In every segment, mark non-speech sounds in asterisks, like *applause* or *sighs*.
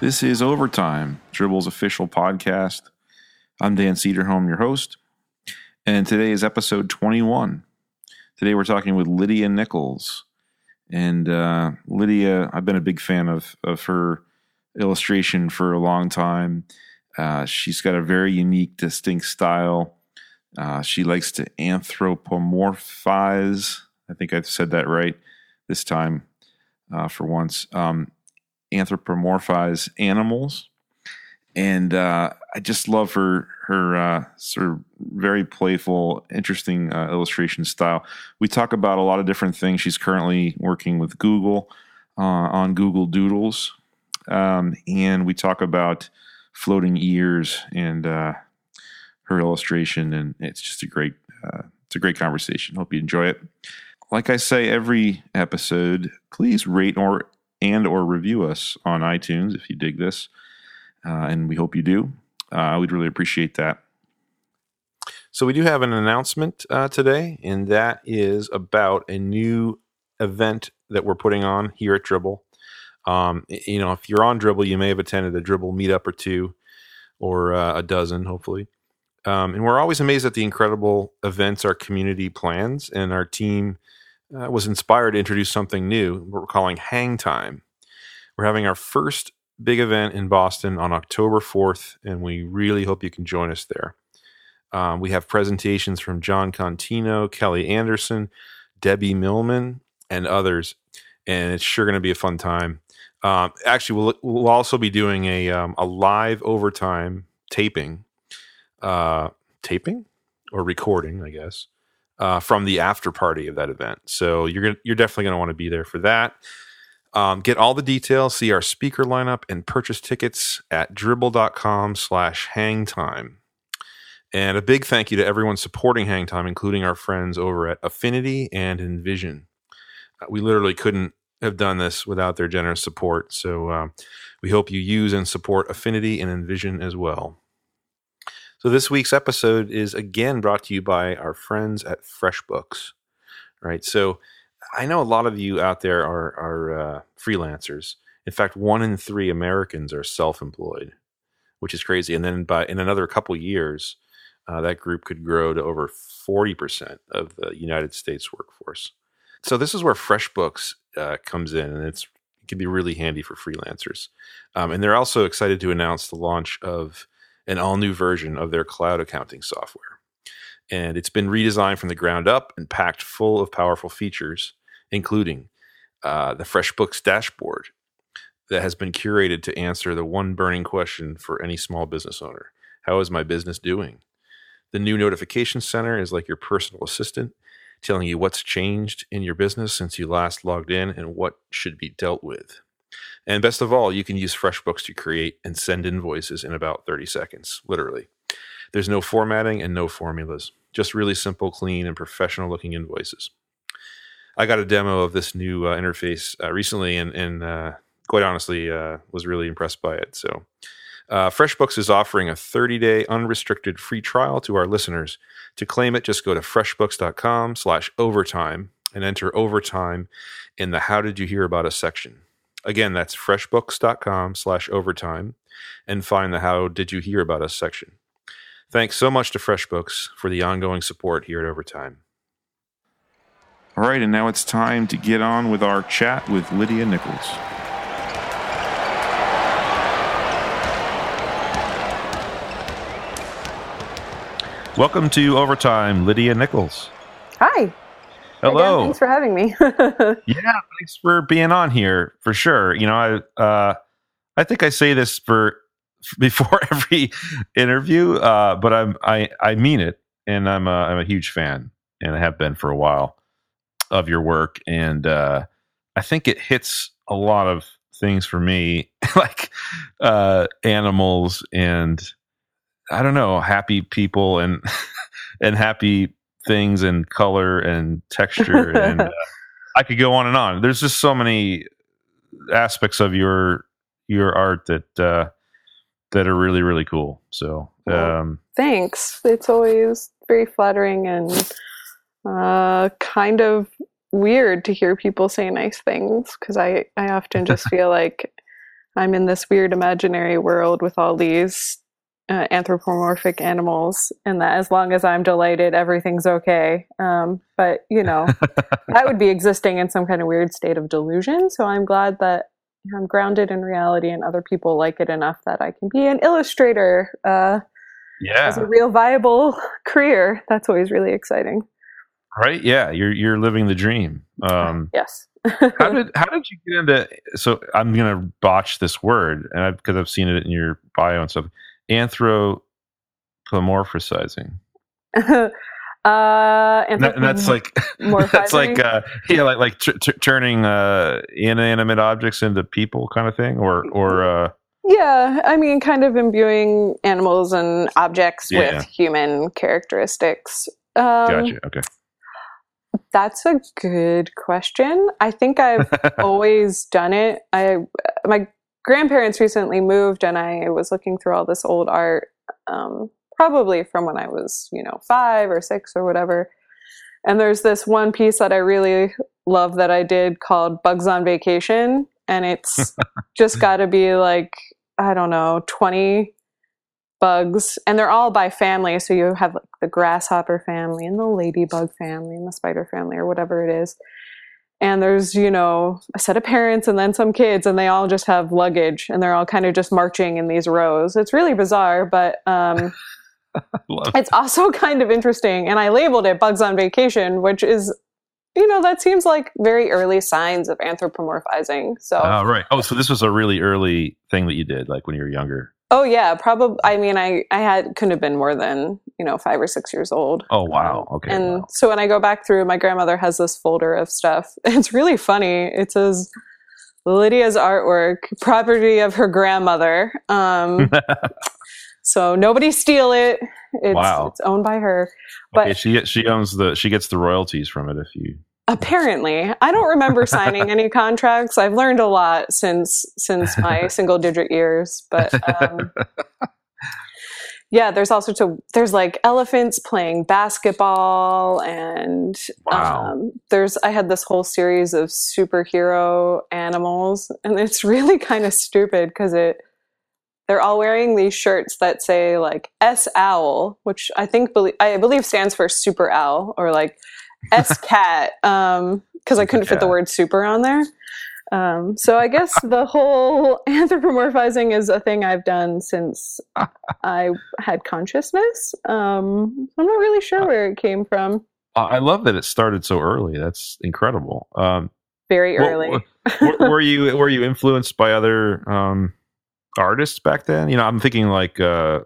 This is Overtime, Dribbble's official podcast. I'm Dan Cederholm, your host, and today is episode 21. Today we're talking with Lydia Nichols. And uh, Lydia, I've been a big fan of, of her illustration for a long time. Uh, she's got a very unique, distinct style. Uh, she likes to anthropomorphize. I think I've said that right this time uh, for once. Um, anthropomorphize animals, and uh, I just love her her uh, sort of very playful, interesting uh, illustration style. We talk about a lot of different things. She's currently working with Google uh, on Google Doodles, um, and we talk about floating ears and uh, her illustration, and it's just a great uh, it's a great conversation. Hope you enjoy it. Like I say every episode, please rate or and or review us on iTunes if you dig this, uh, and we hope you do. Uh, we'd really appreciate that. So we do have an announcement uh, today, and that is about a new event that we're putting on here at Dribbble. Um, you know, if you're on Dribbble, you may have attended a Dribbble meetup or two, or uh, a dozen, hopefully. Um, and we're always amazed at the incredible events our community plans, and our team uh, was inspired to introduce something new we're calling Hang Time. We're having our first big event in Boston on October 4th, and we really hope you can join us there. Um, we have presentations from Jon Contino, Kelli Anderson, Debbie Millman, and others, and it's sure going to be a fun time. Um, actually, we'll, we'll also be doing a, um, a live overtime taping, uh, taping or recording, I guess, uh, from the after party of that event. So you're gonna, you're definitely going to want to be there for that. Um, get all the details, see our speaker lineup, and purchase tickets at dribbble.com slash hangtime. And a big thank you to everyone supporting Hangtime, including our friends over at Affinity and InVision. Uh, we literally couldn't have done this without their generous support. So uh, we hope you use and support Affinity and InVision as well. So this week's episode is again brought to you by our friends at FreshBooks. Right. So I know a lot of you out there are are uh, freelancers. In fact, one in three Americans are self-employed, which is crazy. And then by in another couple years, uh, that group could grow to over forty percent of the United States workforce. So this is where FreshBooks uh, comes in, and it's it can be really handy for freelancers. Um, and they're also excited to announce the launch of an all new version of their cloud accounting software. And it's been redesigned from the ground up and packed full of powerful features, including uh, the FreshBooks dashboard that has been curated to answer the one burning question for any small business owner How is my business doing? The new notification center is like your personal assistant, telling you what's changed in your business since you last logged in and what should be dealt with. And best of all, you can use FreshBooks to create and send invoices in about 30 seconds, literally. There's no formatting and no formulas, just really simple, clean, and professional looking invoices. I got a demo of this new uh, interface uh, recently and, and uh, quite honestly uh, was really impressed by it. So, uh, FreshBooks is offering a 30 day unrestricted free trial to our listeners. To claim it, just go to freshbooks.com slash overtime and enter overtime in the How Did You Hear About Us section. Again, that's freshbooks.com slash overtime and find the How Did You Hear About Us section. Thanks so much to FreshBooks for the ongoing support here at Overtime. All right, and now it's time to get on with our chat with Lydia Nichols. Welcome to Overtime, Lydia Nichols. Hi. Hello. Again, thanks for having me. *laughs* yeah, thanks for being on here for sure. You know, I uh, I think I say this for *laughs* before *laughs* every interview, uh, but I'm I I mean it, and I'm a, I'm a huge fan, and I have been for a while of your work, and uh, I think it hits a lot of things for me, like uh, animals and I don't know, happy people and and happy things and color and texture and *laughs* uh, I could go on and on. There's just so many aspects of your your art that uh, that are really really cool. So um, thanks. It's always very flattering and uh, kind of weird to hear people say nice things because I I often just *laughs* feel like I'm in this weird imaginary world with all these uh, anthropomorphic animals, and that as long as I'm delighted, everything's okay. Um, but you know, *laughs* that would be existing in some kind of weird state of delusion. So I'm glad that I'm grounded in reality, and other people like it enough that I can be an illustrator. Uh, yeah, as a real viable career. That's always really exciting. Right? Yeah, you're you're living the dream. Um, yes. how did *laughs* how did you get into? So I'm gonna botch this word, and because I've seen it in your bio and stuff anthropomorphizing. *laughs* uh, and, that, and that's like *laughs* that's like uh, yeah, like like t- t- turning uh, inanimate objects into people, kind of thing, or or uh, yeah, I mean, kind of imbuing animals and objects yeah. with human characteristics. Um, gotcha. Okay. That's a good question. I think I've *laughs* always done it. I my grandparents recently moved and I was looking through all this old art, um, probably from when I was, you know, five or six or whatever. And there's this one piece that I really love that I did called Bugs on Vacation. And it's *laughs* just got to be like, I don't know, 20 bugs. And they're all by family. So you have like the grasshopper family and the ladybug family and the spider family or whatever it is and there's you know a set of parents and then some kids and they all just have luggage and they're all kind of just marching in these rows. It's really bizarre but um, *laughs* it's also *laughs* kind of interesting and i labeled it bugs on vacation which is you know that seems like very early signs of anthropomorphizing so oh right. Oh so this was a really early thing that you did like when you were younger Oh yeah, probably. I mean, I I had couldn't have been more than you know five or six years old. Oh wow, okay. And wow. so when I go back through, my grandmother has this folder of stuff. *laughs* It's really funny. It says Lydia's artwork, property of her grandmother. Um, *laughs* so nobody steal it. It's, wow. it's owned by her. But okay, she she owns the she gets the royalties from it if you Apparently, I don't remember *laughs* signing any contracts. I've learned a lot since since my *laughs* single digit years, but um, yeah, there's all sorts of there's like elephants playing basketball, and wow. um, there's I had this whole series of superhero animals, and it's *laughs* really kind of stupid because it they're all wearing these shirts that say like S owl, which I think I believe stands for super owl or like S cat um because I couldn't fit the word super on there. Um, so I guess *laughs* the whole *laughs* anthropomorphizing is a thing I've done since *laughs* I had consciousness. Um, I'm not really sure where it came from. I love that it started so early. That's incredible. Um, Very early. were, were, you were you influenced by other um, artists back then? You know, I'm thinking like uh,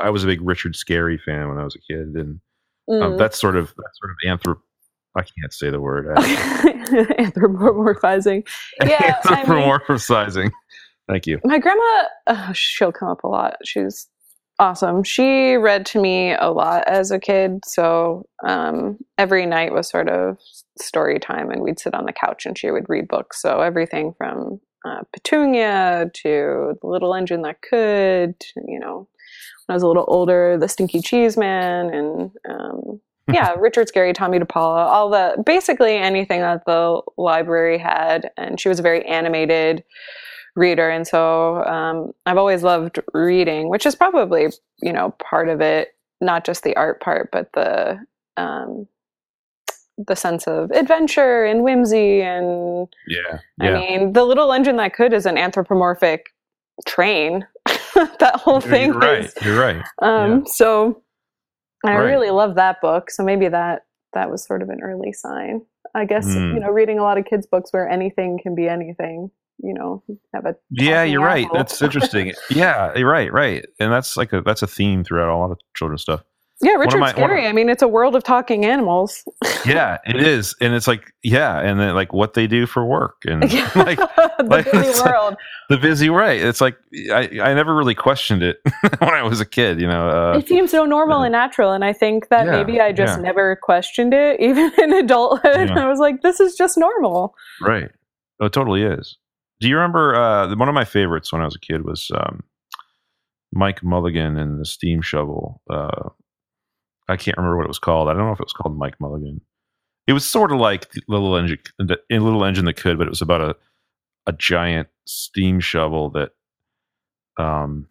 I was a big Richard Scarry fan when I was a kid, and mm. Um, that's sort of that's sort of anthrop. I can't say the word. *laughs* Anthropomorphizing. *laughs* Yeah, anthropomorphizing. I mean, Thank you. My grandma, oh, she'll come up a lot. She's awesome. She read to me a lot as a kid, so um, every night was sort of story time, and we'd sit on the couch and she would read books. So everything from uh, Petunia to The Little Engine That Could, you know, I was a little older, The Stinky Cheese Man, and um, *laughs* yeah, Richard Scarry, Tomie dePaola, all the basically anything that the library had. And she was a very animated reader, and so um, I've always loved reading, which is probably you know part of it, not just the art part, but the um, the sense of adventure and whimsy and yeah, yeah. I mean, the little engine that could is an anthropomorphic train. *laughs* that whole thing. You're right. Is, You're right. Um, yeah. So I right. really love that book. So maybe that that was sort of an early sign. I guess mm. you know, reading a lot of kids' books where anything can be anything. You know, have a yeah. You're apple. right. That's interesting. *laughs* yeah, you're right. Right, and that's like a that's a theme throughout a lot of children's stuff. Yeah, Richard my, Scarry. I mean, it's a world of talking animals. *laughs* yeah, it is, and it's like yeah, and then like what they do for work and *laughs* *laughs* like the like, busy world. the busy right. It's like I I never really questioned it when I was a kid. You know, uh, it seems so normal uh, and natural, and I think that yeah, maybe I just yeah. never questioned it, even in adulthood. Yeah. I was like, this is just normal. Right. Oh, it totally is. Do you remember uh, one of my favorites when I was a kid was um, Mike Mulligan and the Steam Shovel. Uh, I can't remember what it was called. I don't know if it was called Mike Mulligan. It was sort of like Little Engine, Little Engine that could, but it was about a a giant steam shovel that, um,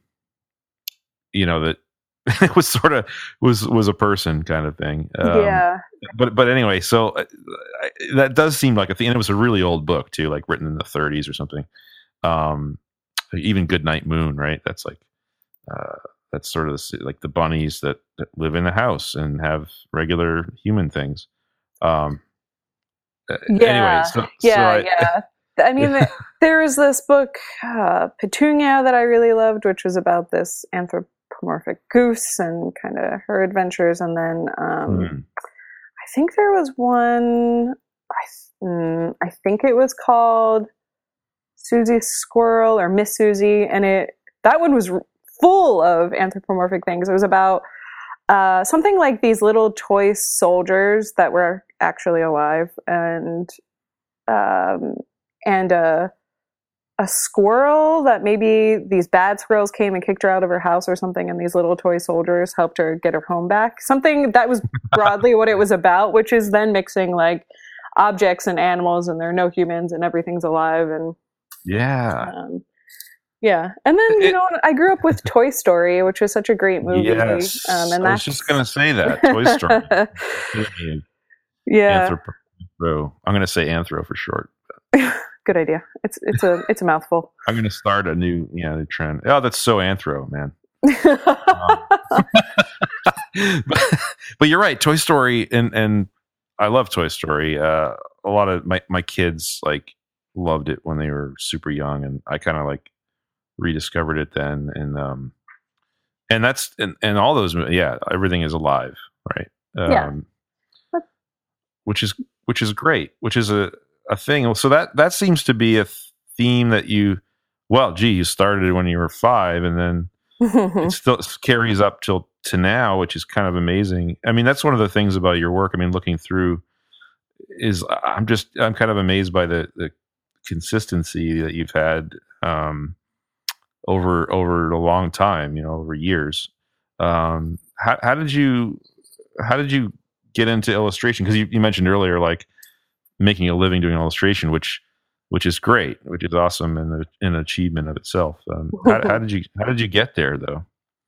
you know that *laughs* it was sort of was was a person kind of thing. Um, yeah. But but anyway, so uh, I, that does seem like a thing. And it was a really old book too, like written in the 30s or something. Um, even Good Night Moon, right? That's like uh, that's sort of the, like the bunnies that, that live in the house and have regular human things. Um, Yeah. anyway, so, yeah, so I, yeah. I mean, th- *laughs* there was this book, uh, Petunia, that I really loved, which was about this anthropomorphic goose and kind of her adventures. And then um, Hmm. I think there was one, I, mm, I think it was called Susie Squirrel or Miss Susie. And it that one was full of anthropomorphic things. It was about uh, something like these little toy soldiers that were actually alive and um, and a a squirrel that maybe these bad squirrels came and kicked her out of her house or something, and these little toy soldiers helped her get her home back. Something that was *laughs* broadly what it was about, which is then mixing like objects and animals, and there are no humans, and everything's alive, and yeah, um, yeah. And then you It- know, I grew up with *laughs* Toy Story, which was such a great movie. yes. um, and I was just gonna say that *laughs* Toy Story. yeah, anthro. I'm gonna say anthro for short. *laughs* good idea. It's it's a it's a mouthful. I'm gonna start a new yeah new trend. Oh, that's so anthro, man. but, but you're right. Toy Story and and I love Toy Story. Uh, a lot of my my kids like loved it when they were super young, and I kind of like rediscovered it then. And um, and that's and and all those yeah, everything is alive, right? Um, Yeah. which is which is great. Which is a a thing. So that that seems to be a theme that you. Well, gee, you started when you were five, and then it *laughs* still carries up till to now, which is kind of amazing. I mean, that's one of the things about your work. I mean, looking through is I'm just I'm kind of amazed by the the consistency that you've had um, over over a long time. You know, over years. Um, how how did you how did you get into illustration? Because you, you mentioned earlier, like making a living doing illustration, which which is great, which is awesome and an achievement of itself. Um, how, how did you how did you get there though?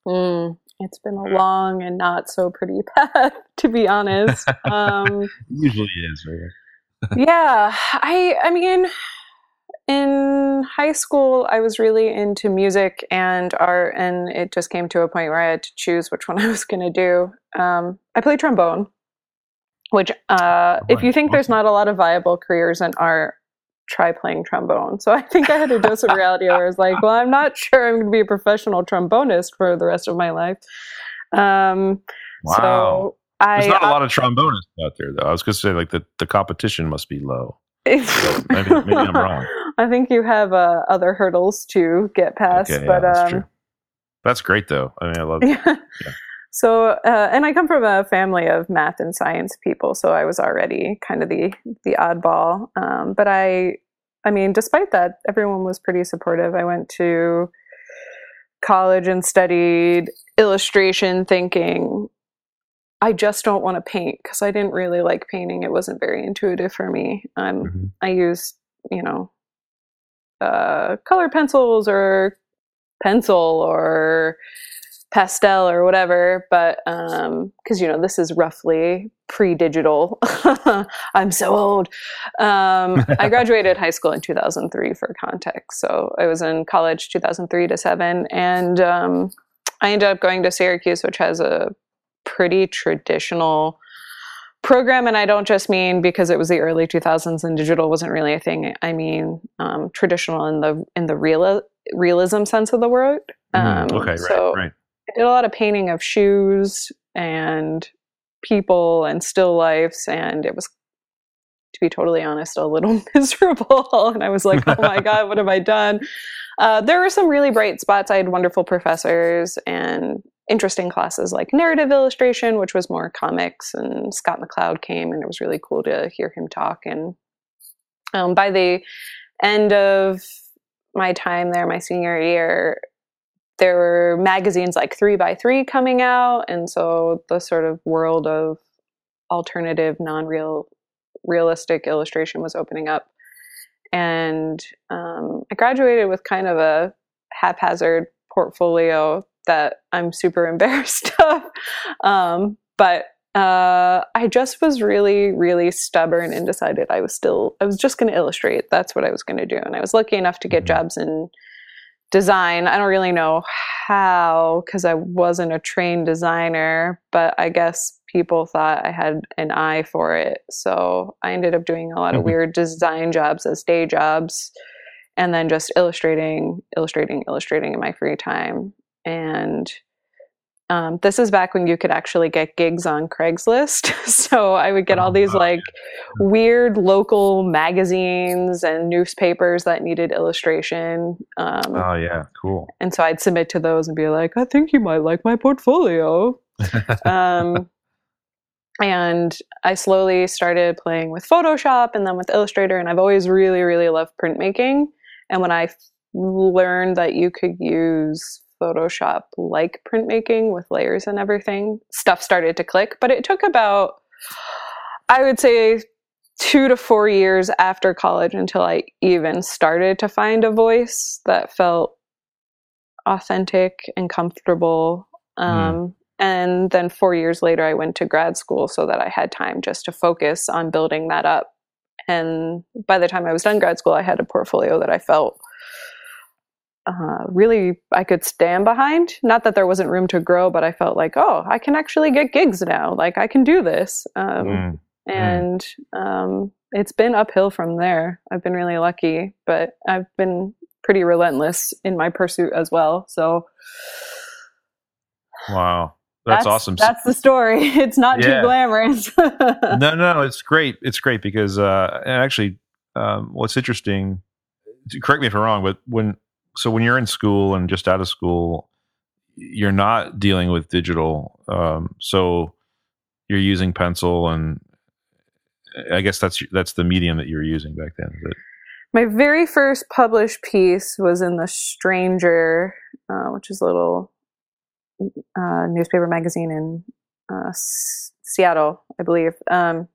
Mm, it's been a long and not so pretty *laughs* path, to be honest. *laughs* Um, usually is. Right? yeah, I I mean, in high school, I was really into music and art, and it just came to a point where I had to choose which *laughs* one I was going to do. Um, I play trombone, which, uh, if you think there's not a lot of viable careers in art, try playing trombone. So I think I had a dose of reality where I was like, well, I'm not *laughs* sure I'm going to be a professional trombonist for the rest of my life. Um, Wow. So I, There's not a lot of trombonists out there, though. I was going to say, like the, the competition must be low. *laughs* maybe- maybe I'm wrong. I think you have uh, other hurdles to get past, Okay, yeah, but that's um, true. That's great, though. I mean, I love. *laughs* it. yeah. So, uh, and I come from a family of math and science people, so I was already kind of the the oddball. Um, but I, I mean, despite that, everyone was pretty supportive. I went to college and studied illustration, thinking I just don't want to paint because I didn't really like painting. It wasn't very intuitive for me. Um, Mhm. I used, you know, uh, color pencils or pencil or pastel or whatever but um because you know this is roughly pre-digital. *laughs* I'm so old. Um i *laughs* graduated high school in 2003 for context so i was in college 2003 to 7 and um i ended up going to syracuse which has a pretty traditional program and i don't just mean because it was the early 2000s and digital wasn't really a thing i mean um, traditional in the in the real realism sense of the word Mhm. um, okay, right, right. I did a lot of painting of shoes and people and still lifes, and it was, to be totally honest, a little *laughs* miserable. And I was like, oh my *laughs* God, what have I done? Uh, there were some really bright spots. I had wonderful professors and interesting classes like narrative illustration, which was more comics, and Scott McCloud came, and it was really cool to hear him talk. And um, by the end of my time there, my senior year, there were magazines like Three by Three coming out, and so the sort of world of alternative, non-real, realistic illustration was opening up. and um, I graduated with kind of a haphazard portfolio that I'm super *laughs* embarrassed of. Um, but uh, I just was really, really stubborn and decided I was still, I was just going to illustrate. That's what I was going to do. And I was lucky enough to get mm-hmm. jobs in design. I don't really know how because I wasn't a trained designer, but I guess people thought I had an eye for it. So I ended up doing a lot of mm-hmm. weird design jobs as day jobs and then just illustrating, illustrating, illustrating in my free time. And um, this is back when you could actually get gigs on Craigslist. *laughs* so I would get all oh, these like weird local magazines and newspapers that needed illustration. Um, oh, yeah, cool. And so I'd submit to those and be like, I think you might like my portfolio. um, and I slowly started playing with Photoshop and then with Illustrator. And I've always really, really loved printmaking. And when I learned that you could use Photoshop like printmaking with layers and everything, stuff started to click. But it took about, I would say, two to four years after college until I even started to find a voice that felt authentic and comfortable. Mm. Um. And then four years later, I went to grad school so that I had time just to focus on building that up. And by the time I was done grad school, I had a portfolio that I felt uh, really I could stand behind. Not that there wasn't room to grow, but I felt like, oh, I can actually get gigs now. Like I can do this. Um, mm. And um, it's been uphill from there. I've been really lucky, but I've been pretty relentless in my pursuit as well. So, wow. That's, that's, awesome. That's the story. *laughs* It's not yeah. too glamorous. *laughs* no, no, it's great. It's great because uh, actually, um, what's interesting. Correct me if I'm wrong, but when so when you're in school and just out of school, you're not dealing with digital. Um, so you're using pencil, and I guess that's that's the medium that you were using back then. My very first published piece was in the Stranger, uh, which is a little uh, newspaper magazine in uh, S- Seattle, I believe. Um,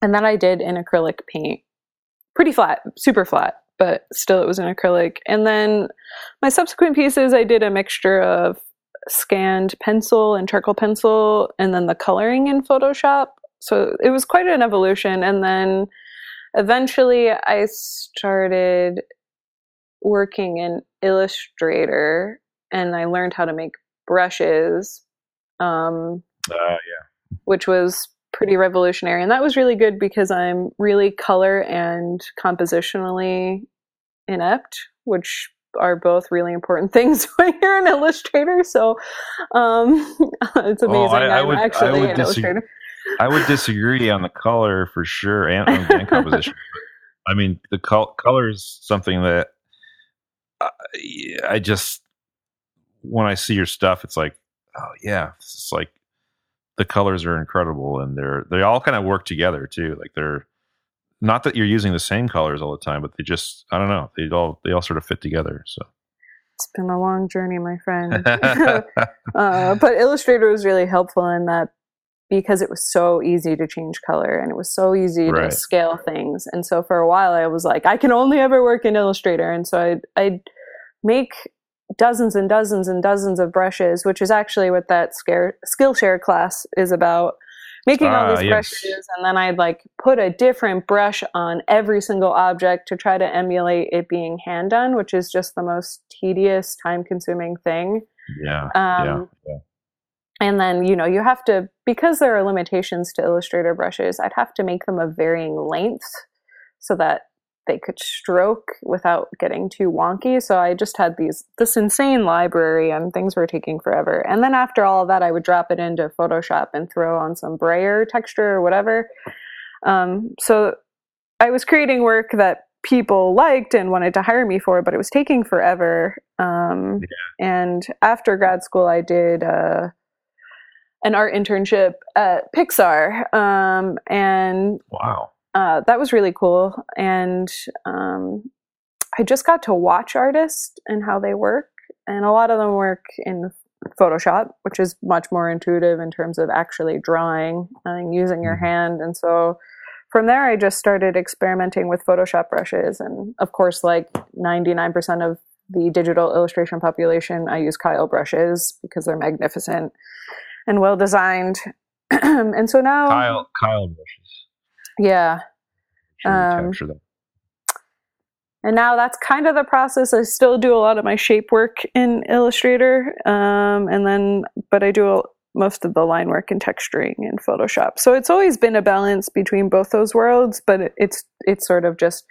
and that I did in acrylic paint, pretty flat, super flat but still it was an acrylic. And then my subsequent pieces, I did a mixture of scanned pencil and charcoal pencil, and then the coloring in Photoshop. So it was quite an evolution. And then eventually I started working in Illustrator and I learned how to make brushes. Um, uh, yeah. Which was pretty revolutionary. And that was really good because I'm really color and compositionally inept, which are both really important *laughs* things *laughs* when you're an illustrator. So um, *laughs* it's oh, amazing. Oh, I, I would, actually an illustrator. I would disagree on the color for sure and, and composition. I mean, the col- color is something that I, I just when I see your stuff, it's like, oh yeah, it's like the colors are incredible and they're they all kind of work together too. Like they're not that you're using the same colors all the time, but they just I don't know they all they all sort of fit together. So it's been a long journey, my friend. *laughs* *laughs* uh, but Illustrator was really helpful in that because it was so easy to change color and it was so easy right. to scale things. And so for a while, I was like, I can only ever work in Illustrator, and so I'd, I'd make dozens and dozens and dozens of brushes, which is actually what that scare, Skillshare class is about. Making all these ah, brushes, and then I'd like put a different brush on every single object to try to emulate it being hand done, which is just the most tedious, time consuming thing. Yeah. Um, yeah, yeah. And then, you know, you have to, because there are limitations to Illustrator brushes, I'd have to make them of varying lengths so that they could stroke without getting too wonky. So I just had these this insane library and things were taking forever. And then after all of that, I would drop it into Photoshop and throw on some brayer texture or whatever. Um, so I was creating work that people liked and wanted to hire me for, but it was taking forever. Um, yeah. And after grad school, I did uh, an art internship at Pixar. Um, and wow uh, that was really cool. And um, I just got to watch artists and how they work. And a lot of them work in Photoshop, which is much more intuitive in terms of actually drawing and using your mm-hmm. hand. And so from there, I just started experimenting with Photoshop brushes. And of course, like 99% of the digital illustration population, I use Kyle brushes because they're magnificent and well designed. *clears throat* and so now. Kyle, Kyle brushes. Yeah. Um, capture that. And now that's kind of the process. I still do a lot of my shape work in Illustrator, um, and then but I do a, most of the line work and texturing in Photoshop. So it's always been a balance between both those worlds, but it, it's it's sort of just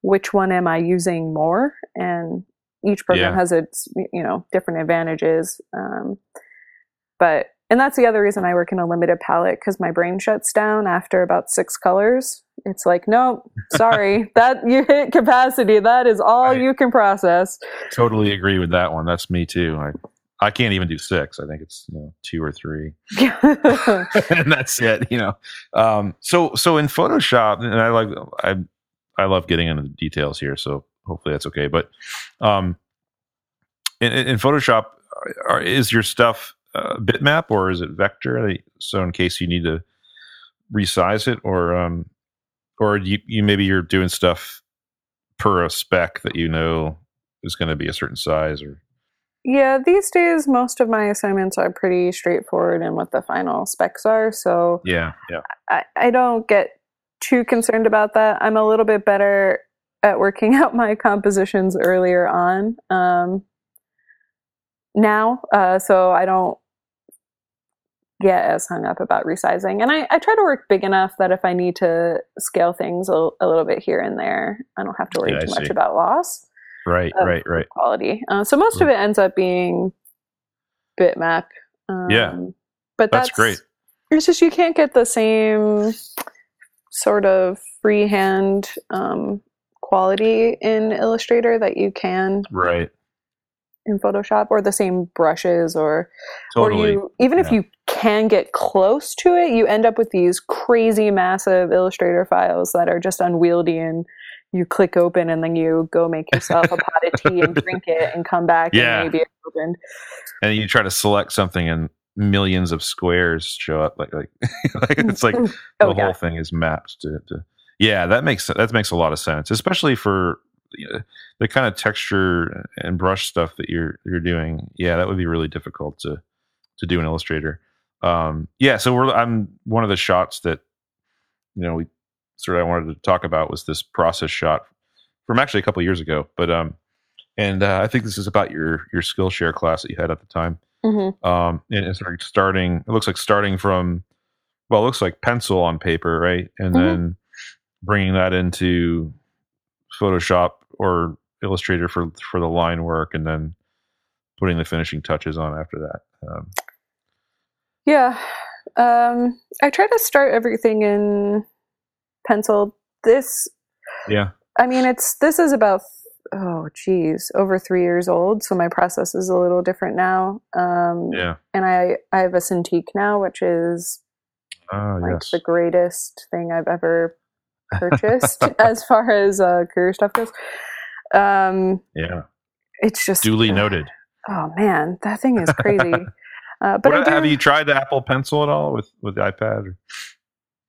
which one am I using more, and each program Yeah. has its you know different advantages. Um, but and that's the other reason I work in a limited palette because my brain shuts down after about six colors. It's like, nope, *laughs* sorry, that you hit capacity. That is all Right. you can process. Totally agree with that one. That's me too. I I can't even do six. I think it's you know two or three. *laughs* *laughs* and that's it you know um so so in photoshop and i like i i love getting into the details here so hopefully that's okay but um in, in in photoshop are, is your stuff uh, bitmap or is it vector so in case you need to resize it or um or you, you maybe you're doing stuff per a spec that you know is going to be a certain size or yeah, these days most of my assignments are pretty straightforward in what the final specs are. So yeah yeah I, I don't get too concerned about that. I'm a little bit better at working *laughs* out my compositions earlier on um, now, uh, so I don't get as hung up about resizing. And I, I try to work big enough that if I need to scale things a, a little bit here and there, I don't have to worry Yeah, too much about loss right right right quality. Uh, so most of it ends up being bitmap. Um, Yeah. but That's that's, great. It's just you can't get the same sort of freehand um, quality in Illustrator that you can right in Photoshop, or the same brushes, or totally or you even if you can get close to it, you end up with these crazy massive Illustrator files that are just unwieldy and. You click open and then you go make yourself a pot of *laughs* tea and drink it and come back Yeah. and maybe it's opened. and you try to select something and millions of squares show up like like, *laughs* like it's like *laughs* oh, the Oh, whole thing is mapped to, to yeah that makes that makes a lot of sense especially for you know, the kind of texture and brush stuff that you're you're doing yeah that would be really difficult to to do in illustrator um yeah so we're i'm one of the shots that you know we sort of i wanted to talk about was this process shot from actually a couple years ago but um and uh, i think this is about your your skillshare class that you had at the time Mhm. um, and it's like starting. It looks like starting from, well, it looks like pencil on paper, right, and Mhm. then bringing that into Photoshop or Illustrator for for the line work, and then putting the finishing touches on after that. Um, Yeah. Um, I try to start everything in pencil. This, yeah, I mean, it's this is about oh geez, over three years old. So my process is a little different now. Um, yeah. and I I have a Cintiq now, which is Oh like yes. the greatest thing I've ever purchased *laughs* as far as uh, career stuff goes. Um, yeah. it's just Duly noted. Oh man, that thing is crazy. *laughs* uh, but What, do, have you tried the Apple Pencil at all with with the iPad? Or?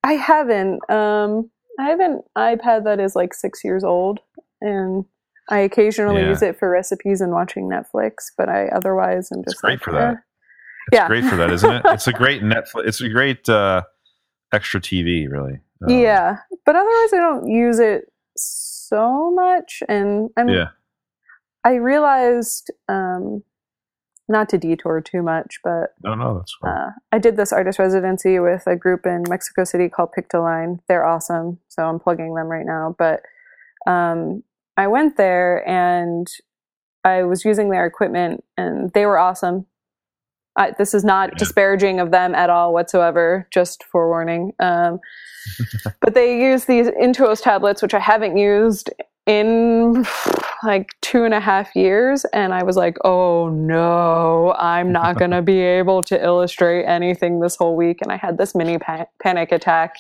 I haven't. Um, I have an iPad that is like six years old, and I occasionally Yeah. use it for recipes and watching Netflix. But I otherwise am It's just great like, for that. eh. It's Yeah. great for that, isn't it? It's a great *laughs* Netflix. It's a great uh, extra TV, really. Um, yeah, but otherwise I don't use it so much, and I'm. Yeah. I realized, um, not to detour too much, but No, no, that's fine. Uh, I did this artist residency with a group in Mexico City called Pictoline. They're awesome, so I'm plugging them right now. But um, I went there and I was using their equipment, and they were awesome. I, this is not Yeah. disparaging of them at all whatsoever. Just forewarning. Um, *laughs* but they use these Intuos tablets, which I haven't used in like two and a half years and i was like oh no i'm not *laughs* going to be able to illustrate anything this whole week and i had this mini pa- panic attack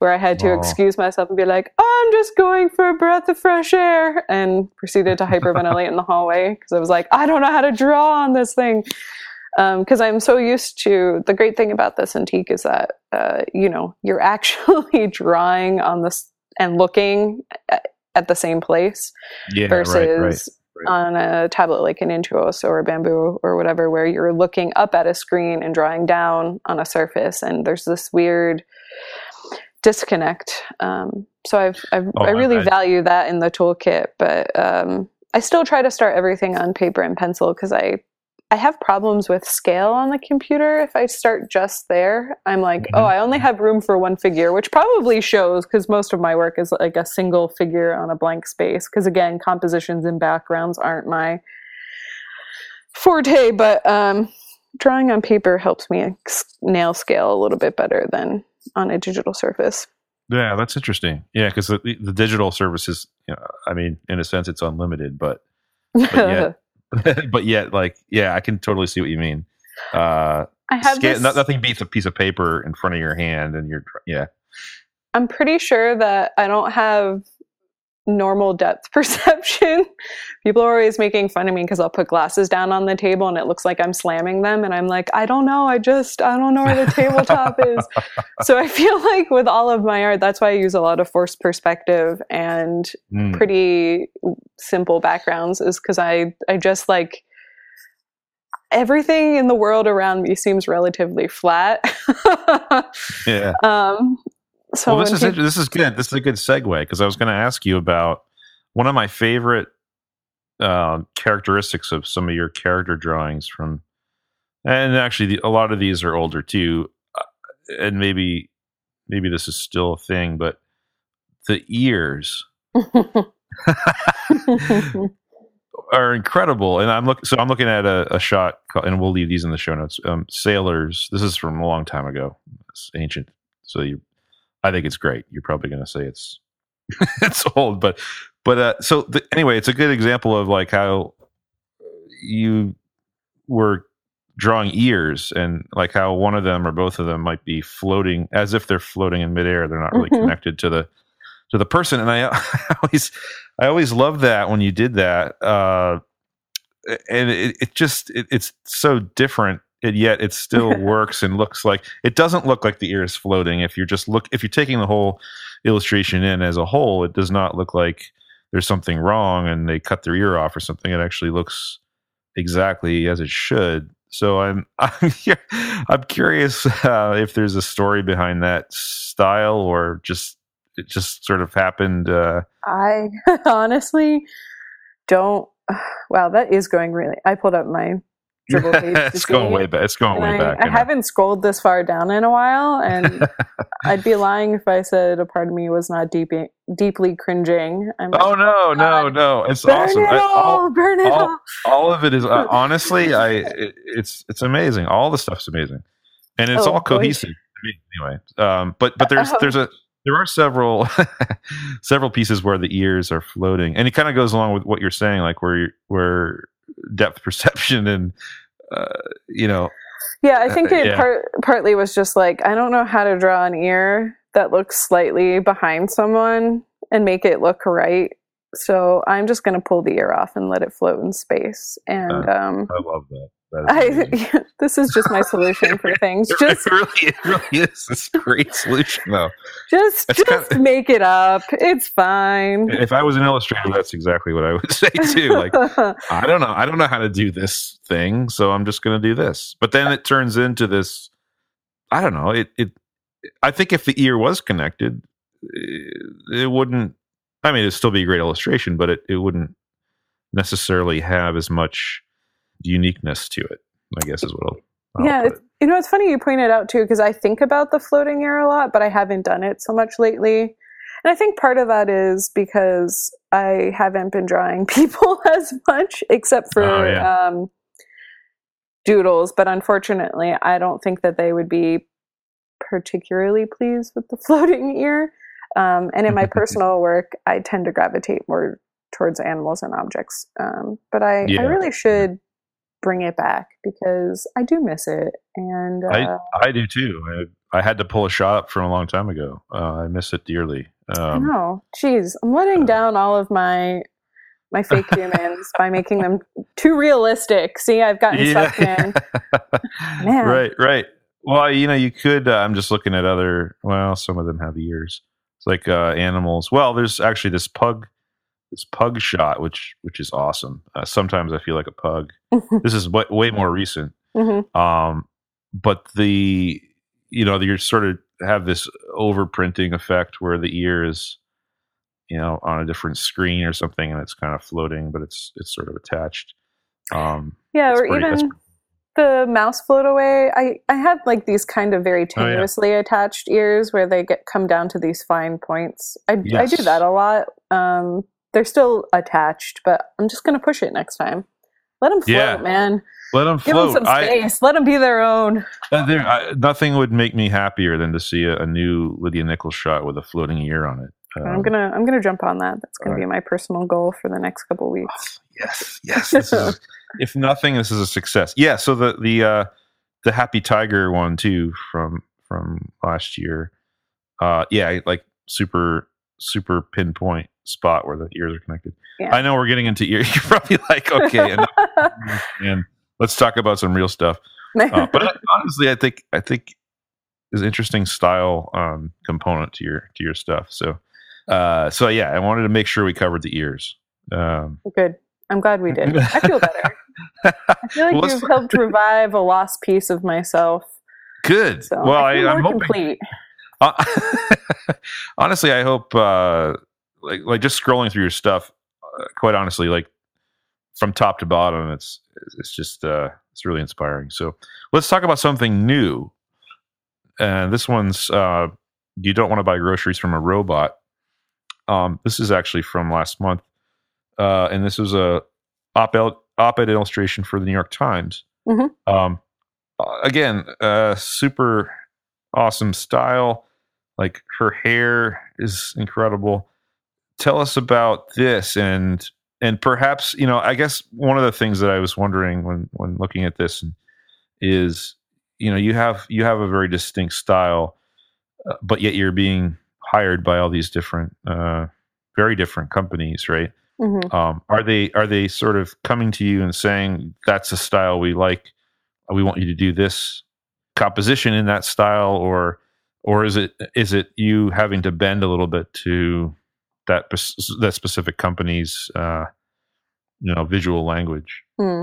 where i had to Wow. excuse myself and be like i'm just going for a breath of fresh air and proceeded to hyperventilate in the hallway because i was like i don't know how to draw on this thing because I'm so used to the great thing about this Cintiq is that uh, you know *laughs* you're actually drawing on this and looking at, at the same place Yeah, versus right, right. right. on a tablet like an Intuos or a Bamboo or whatever, where you're looking up at a screen and drawing down on a surface, and there's this weird disconnect. Um, so I've, I've Oh, I I really imagine. value that in the toolkit, but um, I still try to start everything on paper and pencil because I I have problems with scale on the computer. If I start just there, I'm like, Mhm. oh, I only have room for one figure, which probably shows because most of my work is like a single figure on a blank space. Because again, compositions and backgrounds aren't my forte, but um, drawing on paper helps me nail scale a little bit better than on a digital surface. Yeah, that's interesting. Yeah, because the, the digital services, you know, I mean, in a sense, it's unlimited, but yet- *laughs* *laughs* but yet, like, yeah, I can totally see what you mean. Uh, I have sca- this, no- nothing beats a piece of paper in front of your hand, and you're yeah. I'm pretty sure that I don't have normal depth *laughs* perception. People are always making fun of me because I'll put glasses down on the table and it looks like I'm slamming them. And I'm like, I don't know. I just, I don't know where the tabletop is. *laughs* So I feel like with all of my art, that's why I use a lot of forced perspective and Mm. pretty simple backgrounds is because I, I just like everything in the world around me seems relatively flat. *laughs* yeah. um, so well, this is this is good. This is a good segue because I was going to ask you about one of my favorite uh, characteristics of some of your character drawings from, and actually the, a lot of these are older too, uh, and maybe maybe this is still a thing, but the ears *laughs* are incredible. And I'm looking, so I'm looking at a, a shot, called, and we'll leave these in the show notes. Um, Sailors. This is from a long time ago. It's ancient, so you, I think it's great. You're probably going to say it's *laughs* it's old, but but uh, so the, anyway, it's a good example of like how you were drawing ears and like how one of them or both of them might be floating as if they're floating in midair. They're not really Mhm. connected to the to the person. And I, *laughs* I always I always loved that when you did that. Uh, and it, it just it, it's so different and yet it still *laughs* works and looks like it doesn't look like the ear is floating if you're just look if you're taking the whole illustration in as a whole it does not look like there's something wrong and they cut their ear off or something it actually looks exactly as it should so i'm *laughs* i'm, I'm curious uh, if there's a story behind that style or just it just sort of happened uh I *laughs* honestly don't. *sighs* Wow, that is going really. I pulled up my dribbble page. *laughs* it's going way back it's going and way I, back I haven't scrolled this far down in a while, and *laughs* I'd be lying if I said a part of me was not deep, deeply cringing. I'm like, Oh no, no, no! It's burn awesome. it I- all, all, burn it all- all. all of it is uh, *laughs* honestly, I it, it's it's amazing. All the stuff's amazing, and it's Oh, all cohesive to me anyway. Um, but but there's Oh. there's a there are several several pieces where the ears are floating, and it kind of goes along with what you're saying, like where you- where depth perception *laughs* and uh, you know Yeah, I think Uh, it yeah. part, partly was just like I don't know how to draw an ear that looks slightly behind someone and make it look right. So I'm just going to pull the ear off and let it float in space. And um, I love that. That is amazing. I *laughs* this is just my solution for *laughs* things. It Just really, it really is this great solution, though. just just kinda- make it up. It's fine. If I was an illustrator, that's exactly what I would *laughs* say too. Like, I don't know. I don't know how to do this thing, so I'm just going to do this. But then it turns into this. I don't know. It. It. I think if the ear was connected, eh, it wouldn't. I mean, it'd still be a great illustration, but it, it wouldn't necessarily have as much uniqueness to it. I guess is what I'll. I'll yeah, you know, it's funny you pointed out too because I think about the floating ear a lot, but I haven't done it so much lately. And I think part of that is because I haven't been drawing *laughs* people as much, except for Oh, yeah. um, doodles. But unfortunately, I don't think that they would be particularly pleased with the *laughs* floating ear. Um, and in my *laughs* personal work, I tend to gravitate more towards animals and objects. Um, but I, Yeah. I really should bring it back because I do miss it. And uh, I do too. I, I had to pull a shot up from a long time ago. Uh, I miss it dearly. I Um, know, geez, I'm letting uh, down all of my my fake *laughs* humans by making them too realistic. See, I've gotten stuck, in. *laughs* man. Right, right. Well, you know, you could. Uh, I'm just looking at other. Well, some of them have ears. It's like uh, animals. Well, there's actually this pug, this pug shot, which which is awesome. Uh, sometimes I feel like a pug. *laughs* this is way, way more recent. Mhm. Um, but the you know you're sort of have this overprinting effect where the ear is you know on a different screen or something and it's kind of floating but it's it's sort of attached um Yeah, or pretty- even the mouse float away. I I have like these kind of very Oh, yeah. tenuously attached ears where they get come down to these fine points. I I do that a lot. Um, they're still attached, but I'm just gonna push it next time. Let them float, Yeah. man. let them Give them float some I, space. Let them be their own. uh, there, I, nothing would make me happier than to see a, a new lydia nichols shot with a floating ear on it I'm Um, gonna I'm gonna jump on that. That's gonna be my personal goal for the next couple weeks. yes yes this is, *laughs* if nothing this is a success yeah so the the uh the happy tiger one too from from last year uh yeah like super super pinpoint spot where the ears are connected Yeah. i know we're getting into ear *laughs* you're probably like okay enough, *laughs* man let's talk about some real stuff uh, but *laughs* honestly i think i think is interesting style um component to your to your stuff so uh so yeah i wanted to make sure we covered the ears um Good. I'm glad we did. I feel better. I feel like well, you've helped revive a lost piece of myself. Good. So well, I I, more hoping. complete. Uh, *laughs* honestly, I hope. Uh, like, like just scrolling through your stuff. Uh, quite honestly, like from top to bottom, it's it's just uh, it's really inspiring. So let's talk about something new. And this one's uh, you don't want to buy groceries from a robot. Um, this is actually from last month, uh, and this was a op-ed op-ed illustration for the New York Times. Mhm. Um, again, uh, super awesome style. Like her hair is incredible. Tell us about this and and perhaps you know I guess one of the things that I was wondering when when looking at this is you know you have you have a very distinct style, uh, but yet you're being hired by all these different uh, very different companies, right? Mhm. um, are they are they sort of coming to you and saying that's a style we like we want you to do this composition in that style or or is it is it you having to bend a little bit to that that specific company's uh, you know visual language Hmm.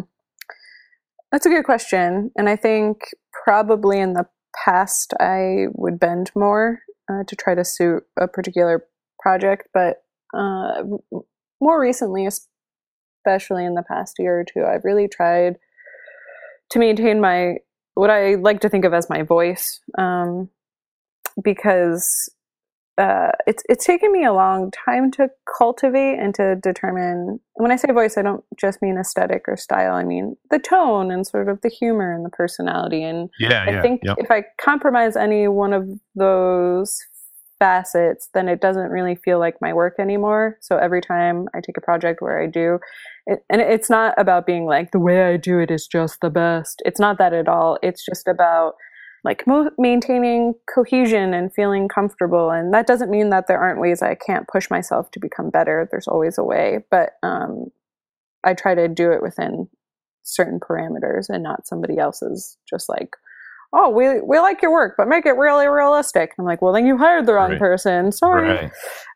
That's a good question. And I think probably in the past I would bend more uh, to try to suit a particular project. But uh, more recently, especially in the past year or two, I've really tried to maintain my what I like to think of as my voice. Um, because uh, it's it's taken me a long time to cultivate and to determine. When I say voice, I don't just mean aesthetic or style. I mean the tone and sort of the humor and the personality. And yeah I think if I compromise any one of those facets, then it doesn't really feel like my work anymore. So every time I take a project where I do, it, and it's not about being like the way I do it is just the best. It's not that at all. It's just about like mo- maintaining cohesion and feeling comfortable. And that doesn't mean that there aren't ways I can't push myself to become better. There's always a way, but um, I try to do it within certain parameters and not somebody else's. Just like, oh, we we like your work, but make it really realistic. I'm like, well, then you hired the wrong Right. person. Sorry. right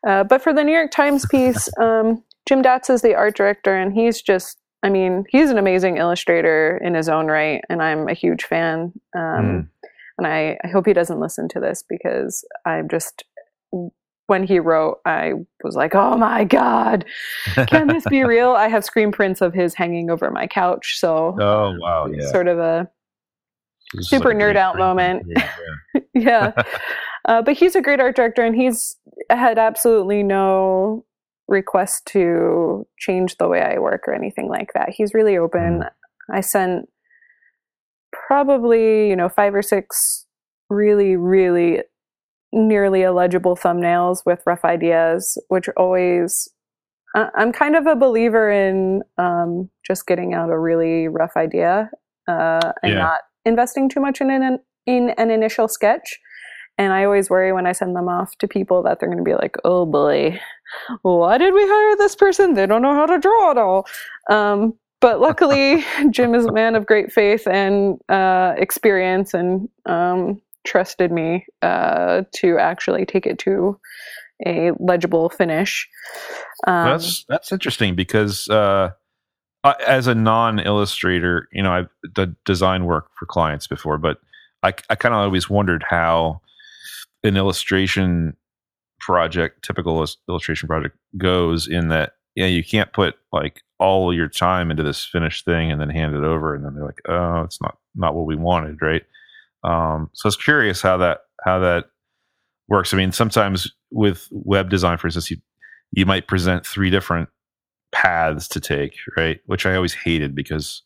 Uh, but for the New York Times piece, *laughs* um, Jim Datz is the art director, and he's just, I mean, he's an amazing illustrator in his own right, and I'm a huge fan. Um, Mm. And I, I hope he doesn't listen to this because I'm just, when he wrote, I was like, oh my God, can this be *laughs* real? I have screen prints of his hanging over my couch. So, oh wow yeah sort of a super like nerd out moment. Yeah, yeah. *laughs* *laughs* Uh, but he's a great art director, and he's had absolutely no request to change the way I work or anything like that. He's really open. I sent probably, you know, five or six really, really nearly illegible thumbnails with rough ideas, which always. I'm kind of a believer in um, just getting out a really rough idea uh, and Yeah. not investing too much in an in an initial sketch And I always worry when I send them off to people that they're going to be like, oh boy, why did we hire this person? They don't know how to draw at all. Um, but luckily, *laughs* Jim is a man of great faith and uh, experience and um, trusted me uh, to actually take it to a legible finish. Um, that's that's interesting because uh, as a non-illustrator, you know, I've done design work for clients before, but I, I kind of always wondered how an illustration project, typical illustration project, goes in that yeah, you can't put like all your time into this finished thing and then hand it over, and then they're like, oh, it's not not what we wanted, right? Um, so I was curious how that how that works. I mean, sometimes with web design, for instance, you you might present three different paths to take, right? Which I always hated because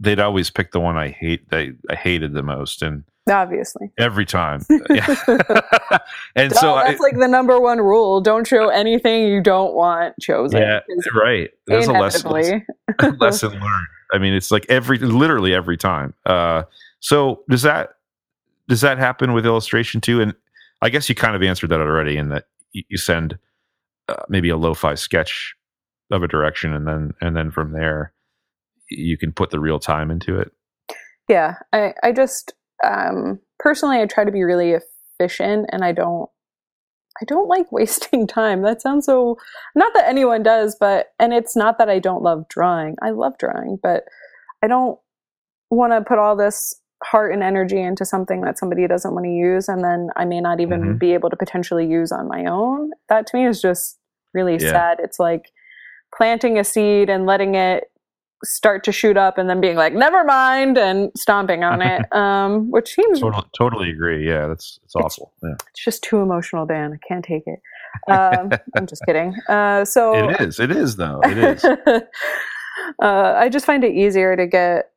they'd always pick the one I hate they I hated the most and obviously. every time. *laughs* *laughs* And so that's I, like the number one rule. Don't show anything you don't want chosen. Yeah right. There's a lesson lesson learned. I mean it's like every literally every time. Uh so does that does that happen with illustration too? And i guess you kind of answered that already in that you send uh, maybe a lo-fi sketch of a direction and then and then from there you can put the real time into it? Yeah i i just um personally i try to be really efficient and i don't i don't like *laughs* wasting time. That sounds so not that anyone does but and it's not that i don't love drawing. I love drawing but i don't want to put all this heart and energy into something that somebody doesn't want to use and then i may not even mm-hmm. be able to potentially use on my own. That to me is just really yeah. sad. It's like planting a seed and letting it start to shoot up and then being like never mind and stomping on it *laughs* um, which seems totally, totally agree. Yeah that's it's awful. It's, yeah. it's just too emotional dan. I can't take it. *laughs* Um, i'm just kidding. Uh, so it is. It is though. It is. *laughs* Uh, i just find it easier to get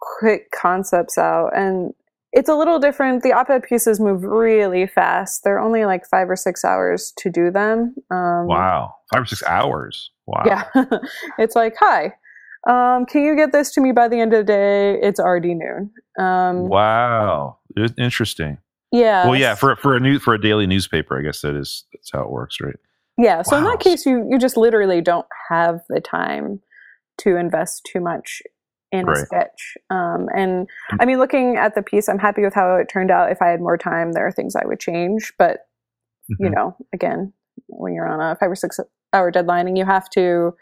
quick concepts out and it's a little different. The op-ed pieces move really fast. They're only like five or six hours to do them. Um, wow, five or six hours. Wow. Yeah, *laughs* it's like, hi, um, can you get this to me by the end of the day? It's already noon. Um, wow, interesting. Yeah. Well, yeah, for for a new for a daily newspaper, I guess that is that's how it works, right? Yeah. So wow. in that case, you you just literally don't have the time to invest too much in right. a sketch. Um, and mm. I mean, looking at the piece, I'm happy with how it turned out. If I had more time, there are things I would change. But, mm-hmm. you know, again, when you're on a five or six hour deadline and you have to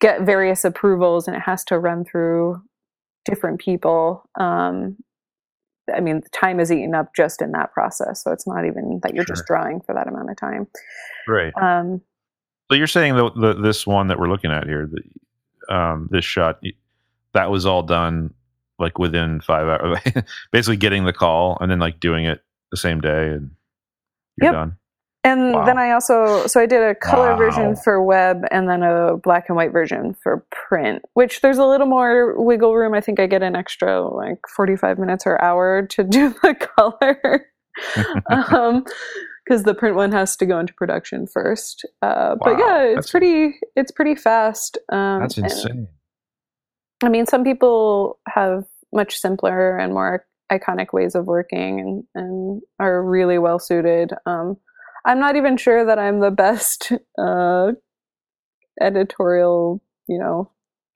get various approvals and it has to run through different people, um, I mean, the time is eaten up just in that process. So it's not even that you're sure. just drawing for that amount of time. Right. Um, so you're saying that this one that we're looking at here, the, um, this shot, that was all done like within five hours. *laughs* Basically, getting the call and then like doing it the same day, and you're yep. done. And wow. then I also so I did a color wow. version for web and then a black and white version for print, which there's a little more wiggle room. I think I get an extra like 45 minutes or hour to *laughs* do the color. *laughs* um, because the print one has to go into production first. Uh, wow, but yeah, it's pretty it's pretty fast. Um, that's insane. I mean, some people have much simpler and more iconic ways of working and, and are really well suited. Um, I'm not even sure that I'm the best *laughs* uh, editorial, you know,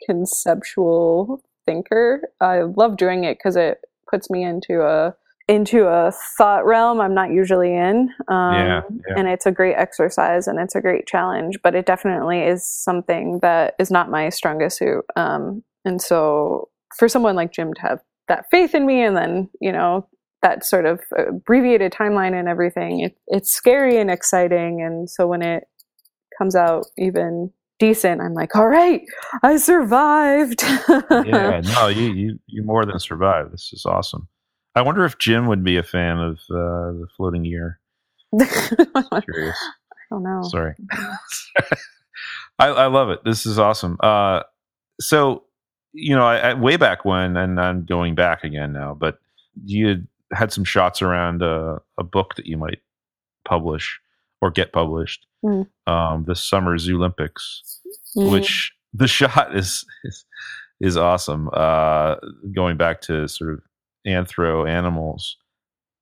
conceptual thinker. I love doing it because it puts me into a into a thought realm I'm not usually in. Um, yeah, yeah. And it's a great exercise and it's a great challenge, but it definitely is something that is not my strongest suit. Um, and so for someone like Jim to have that faith in me and then, you know, that sort of abbreviated timeline and everything, it, it's scary and exciting. And so when it comes out even decent, I'm like, all right, I survived. yeah, *laughs* no, you, you, you more than survived. This is awesome. I wonder if Jim would be a fan of uh, the floating year. *laughs* Curious. I don't know. Sorry. *laughs* I, I love it. This is awesome. Uh, so you know, I, I, way back when, and I'm going back again now, but you had, some shots around a, a, book that you might publish or get published mm. um, this summer Zoolympics, mm. which the *laughs* shot is is, is awesome. Uh, going back to sort of anthro animals,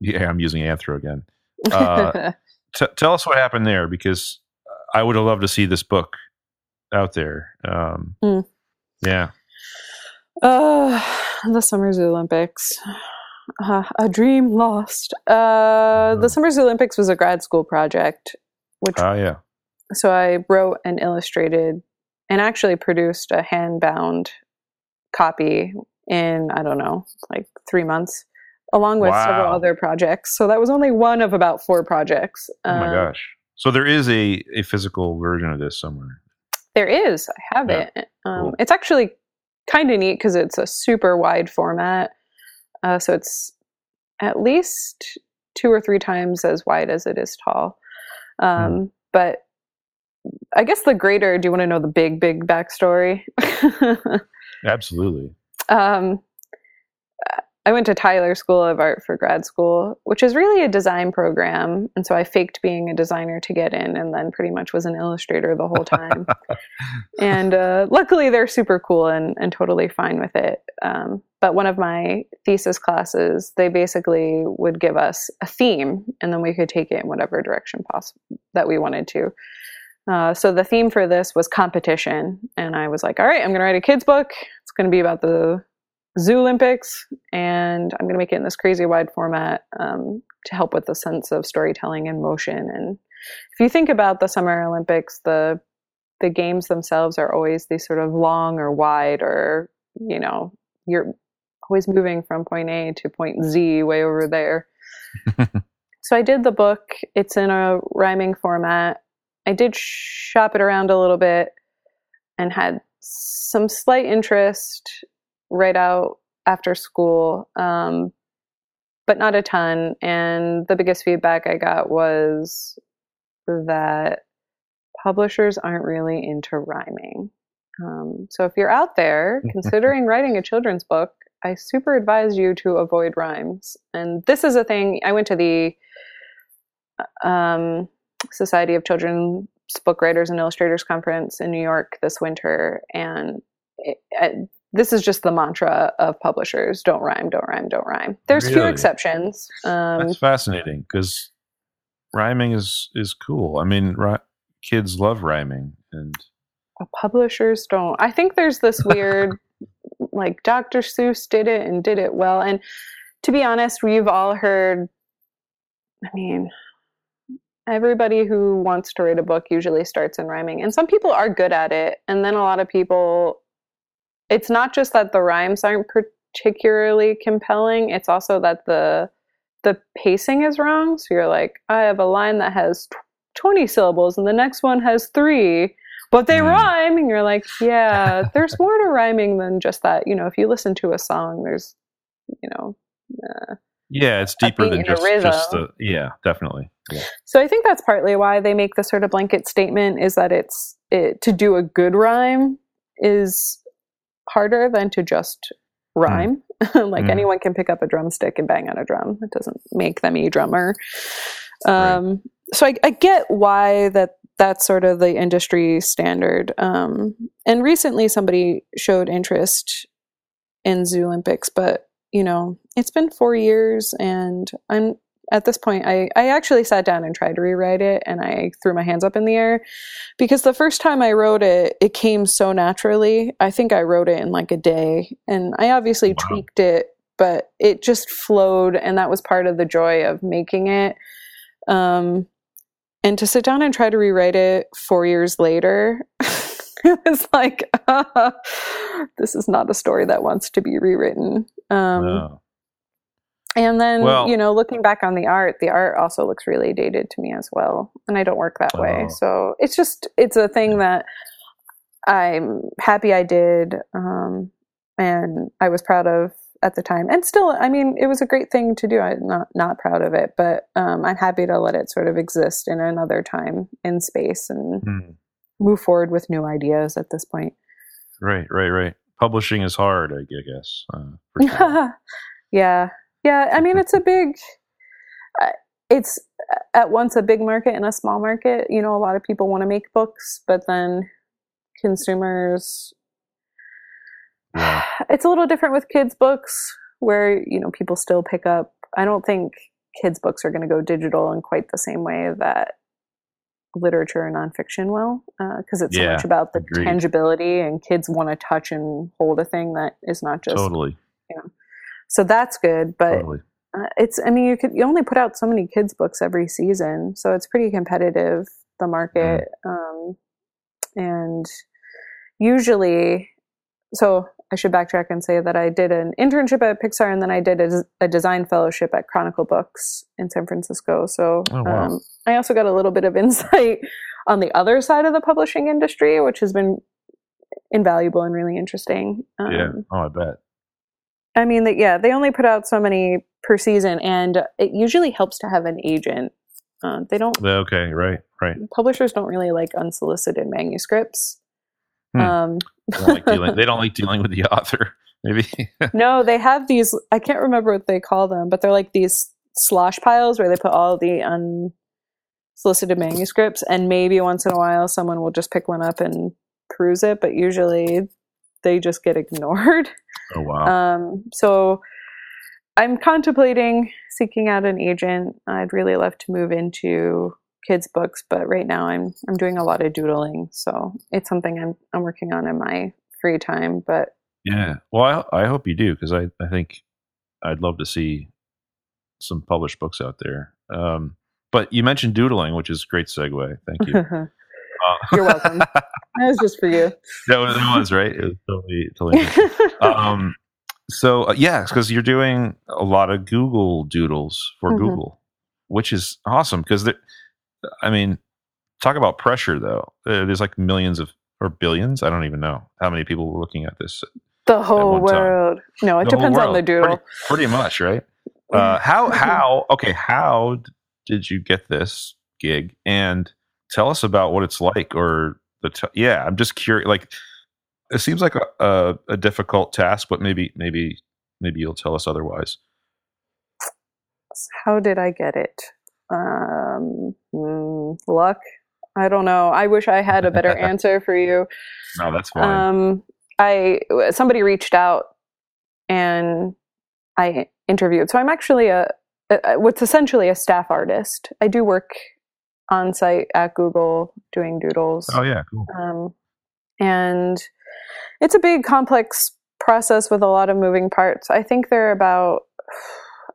Yeah, I'm using Anthro again. Uh, *laughs* T- tell us what happened there because I would have loved to see this book out there. Um, Mm. Yeah. Uh, the Summer's Olympics. Uh, a dream lost. Uh, Mhm. the Summer's Olympics was a grad school project, which Oh, yeah. so I wrote and illustrated and actually produced a hand bound copy in I don't know like three months, along with several other projects. So that was only one of about four projects. Oh, my Um, gosh. So there is a, a physical version of this somewhere. There is. I have Yeah. it. Um, Cool. It's actually kind of neat because it's a super wide format. Uh, so it's at least two or three times as wide as it is tall. Um, Hmm. But I guess the greater, do you want to know the big, big backstory? *laughs* Absolutely. um, I went to Tyler School of Art for grad school, which is really a design program. And so I faked being a designer to get in and then pretty much was an illustrator the whole time. *laughs* and uh, luckily, they're super cool and, and totally fine with it. Um, but one of my thesis classes, they basically would give us a theme and then we could take it in whatever direction possible that we wanted to. Uh, so the theme for this was competition. And I was like, all right, I'm going to write a kid's book. It's going to be about the Zoo Olympics, and I'm going to make it in this crazy wide format um, to help with the sense of storytelling and motion. And if you think about the Summer Olympics, the the games themselves are always these sort of long or wide, or you know, you're always moving from point A to point Z, way over there. *laughs* so I did the book. It's in a rhyming format. I did shop it around a little bit and had some slight interest right out after school, um, but not a ton. And the biggest feedback I got was that publishers aren't really into rhyming. Um, so if you're out there *laughs* considering writing a children's book, I super advise you to avoid rhymes. And this is a thing. I went to the um, Society of Children's Book Writers and Illustrators conference in New York this winter, and it, it, this is just the mantra of publishers: don't rhyme, don't rhyme, don't rhyme. There's few exceptions. Um, That's fascinating because rhyming is is cool. I mean, ri- kids love rhyming, and publishers don't. I think there's this *laughs* weird, like Dr. Seuss did it and did it well. And to be honest, we've all heard. I mean, everybody who wants to write a book usually starts in rhyming, and some people are good at it, and then a lot of people. It's not just that the rhymes aren't particularly compelling; it's also that the the pacing is wrong. So you're like, I have a line that has tw- 20 syllables, and the next one has three but they Mm. rhyme and you're like yeah *laughs* there's more to rhyming than just that you know if you listen to a song there's you know uh, yeah, it's deeper than just just the yeah, definitely. Yeah. so i think that's partly why they make the sort of blanket statement is that it's it, to do a good rhyme is harder than to just rhyme. *laughs* Like Mm. anyone can pick up a drumstick and bang on a drum. It doesn't make them a drummer. Um, so I, I get why that that's sort of the industry standard. Um, and recently somebody showed interest in zoo olympics but you know it's been four years and i'm at this point I, I actually sat down and tried to rewrite it and i threw my hands up in the air because the first time i wrote it it came so naturally i think i wrote it in like a day and i obviously Wow. tweaked it but it just flowed and that was part of the joy of making it um, and to sit down and try to rewrite it four years later *laughs* it was like *laughs* this is not a story that wants to be rewritten um, No. And then Well- you know looking back on the art the art also looks really dated to me as well and i don't work that way Oh. so it's just it's a thing that i'm happy i did um, and i was proud of at the time and still i mean it was a great thing to do i'm not not proud of it but um, i'm happy to let it sort of exist in another time in space and Hmm. move forward with new ideas at this point Right, right, right. Publishing is hard, I guess. Uh, sure. *laughs* yeah yeah i mean it's a big uh, it's at once a big market and a small market you know a lot of people want to make books but then consumers yeah. *sighs* it's a little different with kids books where you know people still pick up i don't think kids books are going to go digital in quite the same way that literature and nonfiction will because uh, it's Yeah, so much about the agreed. tangibility and kids want to touch and hold a thing that is not just totally, so that's good but totally. uh, it's i mean you could you only put out so many kids books every season so it's pretty competitive the market um, and usually so i should backtrack and say that i did an internship at pixar and then i did a, a design fellowship at chronicle books in san francisco so Oh, wow. um, i also got a little bit of *laughs* insight on the other side of the publishing industry which has been invaluable and really interesting um, yeah. Oh, I bet. I mean, that yeah, they only put out so many per season, and it usually helps to have an agent. Uh, they don't. Okay, right, right. Publishers don't really like unsolicited manuscripts. Hmm. Um, They don't like dealing, *laughs* they don't like dealing with the author. *laughs* Maybe. no, they have these. I can't remember what they call them, but they're like these slosh piles where they put all the unsolicited manuscripts, and maybe once in a while someone will just pick one up and peruse it, but usually they just get ignored. *laughs* oh wow. Um, so I'm contemplating seeking out an agent. I'd really love to move into kids books, but right now I'm I'm doing a lot of doodling, so it's something I'm I'm working on in my free time. But Yeah. Well, I, I hope you do because I, I think I'd love to see some published books out there. Um, but you mentioned doodling, which is a great segue. Thank you. *laughs* *laughs* You're welcome. that was just for you. that was, it was right. It was totally, totally. *laughs* um, so uh, yeah, because you're doing a lot of Google doodles for Mhm. Google, which is awesome. Because I mean, talk about pressure though. Uh, there's like millions of or billions. I don't even know how many people were looking at this. the whole one time. world. No, it The depends on the doodle. Pretty, pretty much, right? Uh, how how okay? How d- did you get this gig? And tell us about what it's like, or the t- yeah. I'm just curious. Like, it seems like a, a, a difficult task, but maybe maybe maybe you'll tell us otherwise. How did I get it? Um, mm, luck. I don't know. I wish I had a better *laughs* answer for you. No, that's fine. Um, I somebody reached out and I interviewed. So I'm actually a, a what's essentially a staff artist. I do work on site at Google doing doodles. oh yeah, cool. Um, and it's a big, complex process with a lot of moving parts. I think there are about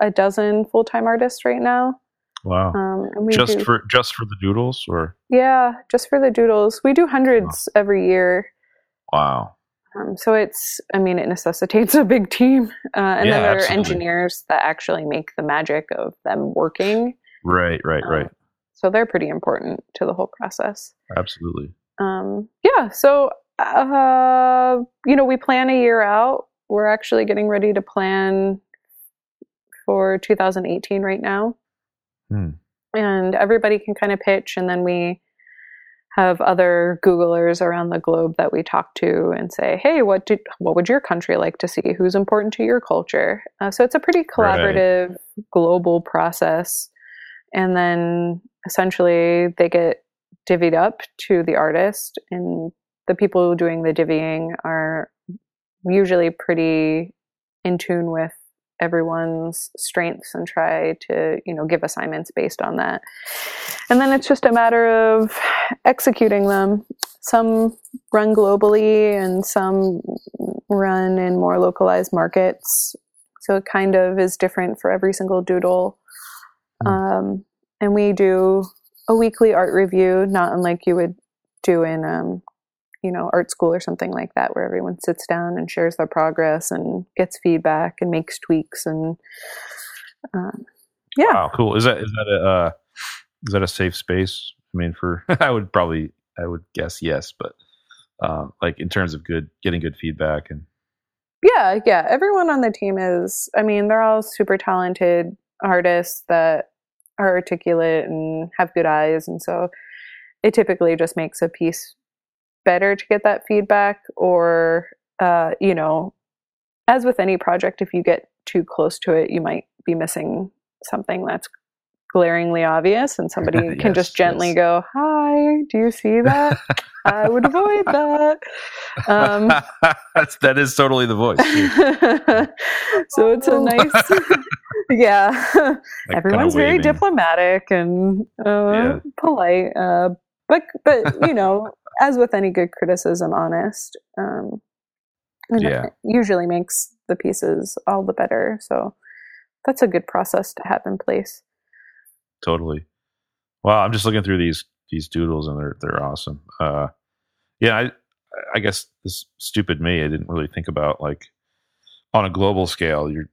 a dozen full time artists right now. Wow. Um, and we just do, for just for the doodles, or yeah, just for the doodles. We do hundreds every year. wow. Um, so it's, I mean, it necessitates a big team. Uh, and Yeah, then there are engineers that actually make the magic of them working. Right, right, Um, right. So they're pretty important to the whole process. Absolutely. um, yeah so uh, you know we plan a year out we're actually getting ready to plan for 2018 right now Hmm. and everybody can kind of pitch and then we have other googlers around the globe that we talk to and say hey what did what would your country like to see who's important to your culture uh, so it's a pretty collaborative global process and then essentially they get divvied up to the artist and the people doing the divvying are usually pretty in tune with everyone's strengths and try to you know give assignments based on that. And then it's just a matter of executing them. Some run globally and some run in more localized markets. So it kind of is different for every single doodle. Um, and we do a weekly art review, not unlike you would do in, um, you know, art school or something like that, where everyone sits down and shares their progress and gets feedback and makes tweaks and, um, yeah. Wow, cool. Is that is that a uh, is that a safe space? I mean, for *laughs* I would probably I would guess yes, but um, like in terms of good getting good feedback and Yeah, yeah. Everyone on the team is, I mean, they're all super talented artists that are articulate and have good eyes. And so it typically just makes a piece better to get that feedback. Or, uh, you know, as with any project, if you get too close to it, you might be missing something that's glaringly obvious and somebody *laughs* can just gently yes. go, Hi, do you see that? I would avoid that. Um, That's *laughs* that is totally the voice. *laughs* so it's a nice, yeah. Everyone's very diplomatic and uh, Yeah. polite, uh, but but you know, as with any good criticism, honest. Um, Yeah. usually makes the pieces all the better. So that's a good process to have in place. Totally. Well, I'm just looking through these these doodles and they're they're awesome. Uh, yeah, I I guess this stupid me, I didn't really think about like on a global scale. You're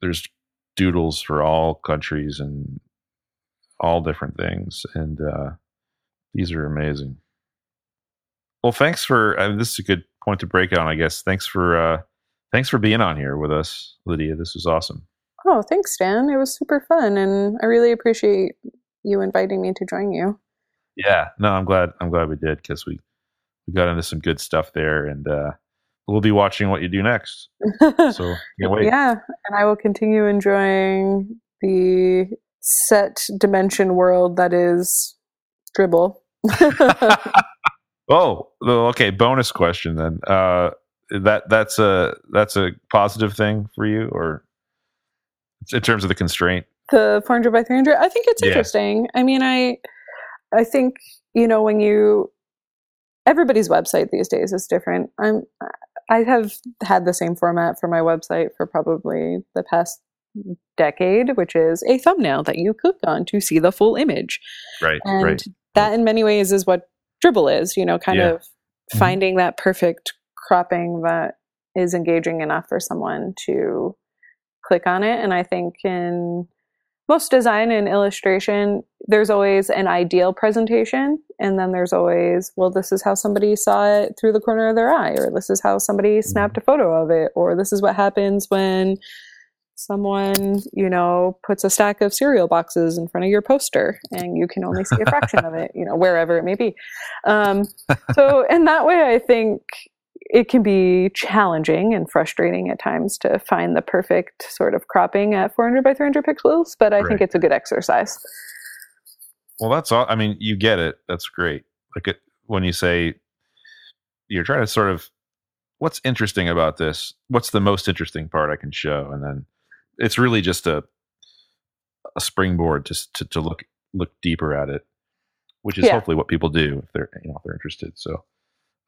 there's doodles for all countries and all different things, and uh, these are amazing. Well, thanks for I mean, this is a good point to break on, I guess. Thanks for uh, thanks for being on here with us, Lydia. This was awesome. Oh, thanks, Dan. It was super fun, and I really appreciate you inviting me to join you. Yeah, no, I'm glad. I'm glad we did because we we got into some good stuff there, and uh, we'll be watching what you do next. So *laughs* can't wait. Yeah, and I will continue enjoying the set dimension world that is Dribbble. *laughs* oh, okay. Bonus question then. Uh, that that's a that's a positive thing for you, or in terms of the constraint. the 400 by 300 i think it's Yeah. interesting i mean i i think you know when you everybody's website these days is different i'm i have had the same format for my website for probably the past decade which is a thumbnail that you click on to see the full image Right. and right. that in many ways is what Dribbble is you know kind Yeah. of Mhm. finding that perfect cropping that is engaging enough for someone to click on it. And i think in most design and illustration there's always an ideal presentation. And then there's always well this is how somebody saw it through the corner of their eye or this is how somebody snapped a photo of it or this is what happens when someone you know puts a stack of cereal boxes in front of your poster and you can only see a fraction of *laughs* it you know wherever it may be. Um, so in that way i think it can be challenging and frustrating at times to find the perfect sort of cropping at 400 by 300 pixels but i Right. think it's a good exercise Well, that's all. I mean, you get it. That's great. Like it, when you say you're trying to sort of what's interesting about this? What's the most interesting part I can show? And then it's really just a a springboard just to, to look look deeper at it, which is Yeah. hopefully what people do if they're you know if they're interested. So,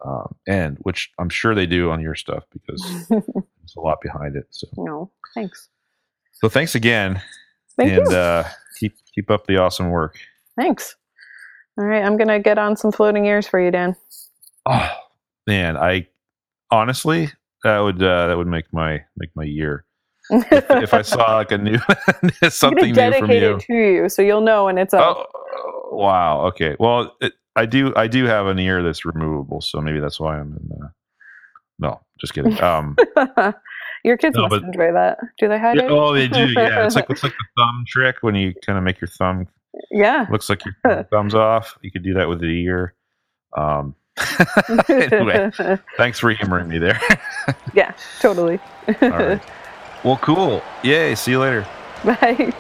um, and which I'm sure they do on your stuff because *laughs* there's a lot behind it. So, no thanks so thanks again, thank and you uh, keep keep up the awesome work. thanks all right i'm gonna get on some floating ears for you dan Oh man, I honestly that would uh, that would make my make my year if, if I saw like a new *laughs* *laughs* something new from you. to you so you'll know when it's up Oh wow, okay. Well, it, I do I do have an ear that's removable, so maybe that's why I'm in. Uh, no, just kidding. *laughs* Um, your kids No, must but- enjoy that do they hide yeah, it oh, they do. Yeah, *laughs* it's like it's like the thumb trick when you kind of make your thumb yeah looks like your *laughs* thumbs off. You could do that with the ear. Um, anyway, thanks for humoring me there. yeah totally All right. Well, cool. Yay. See you later. bye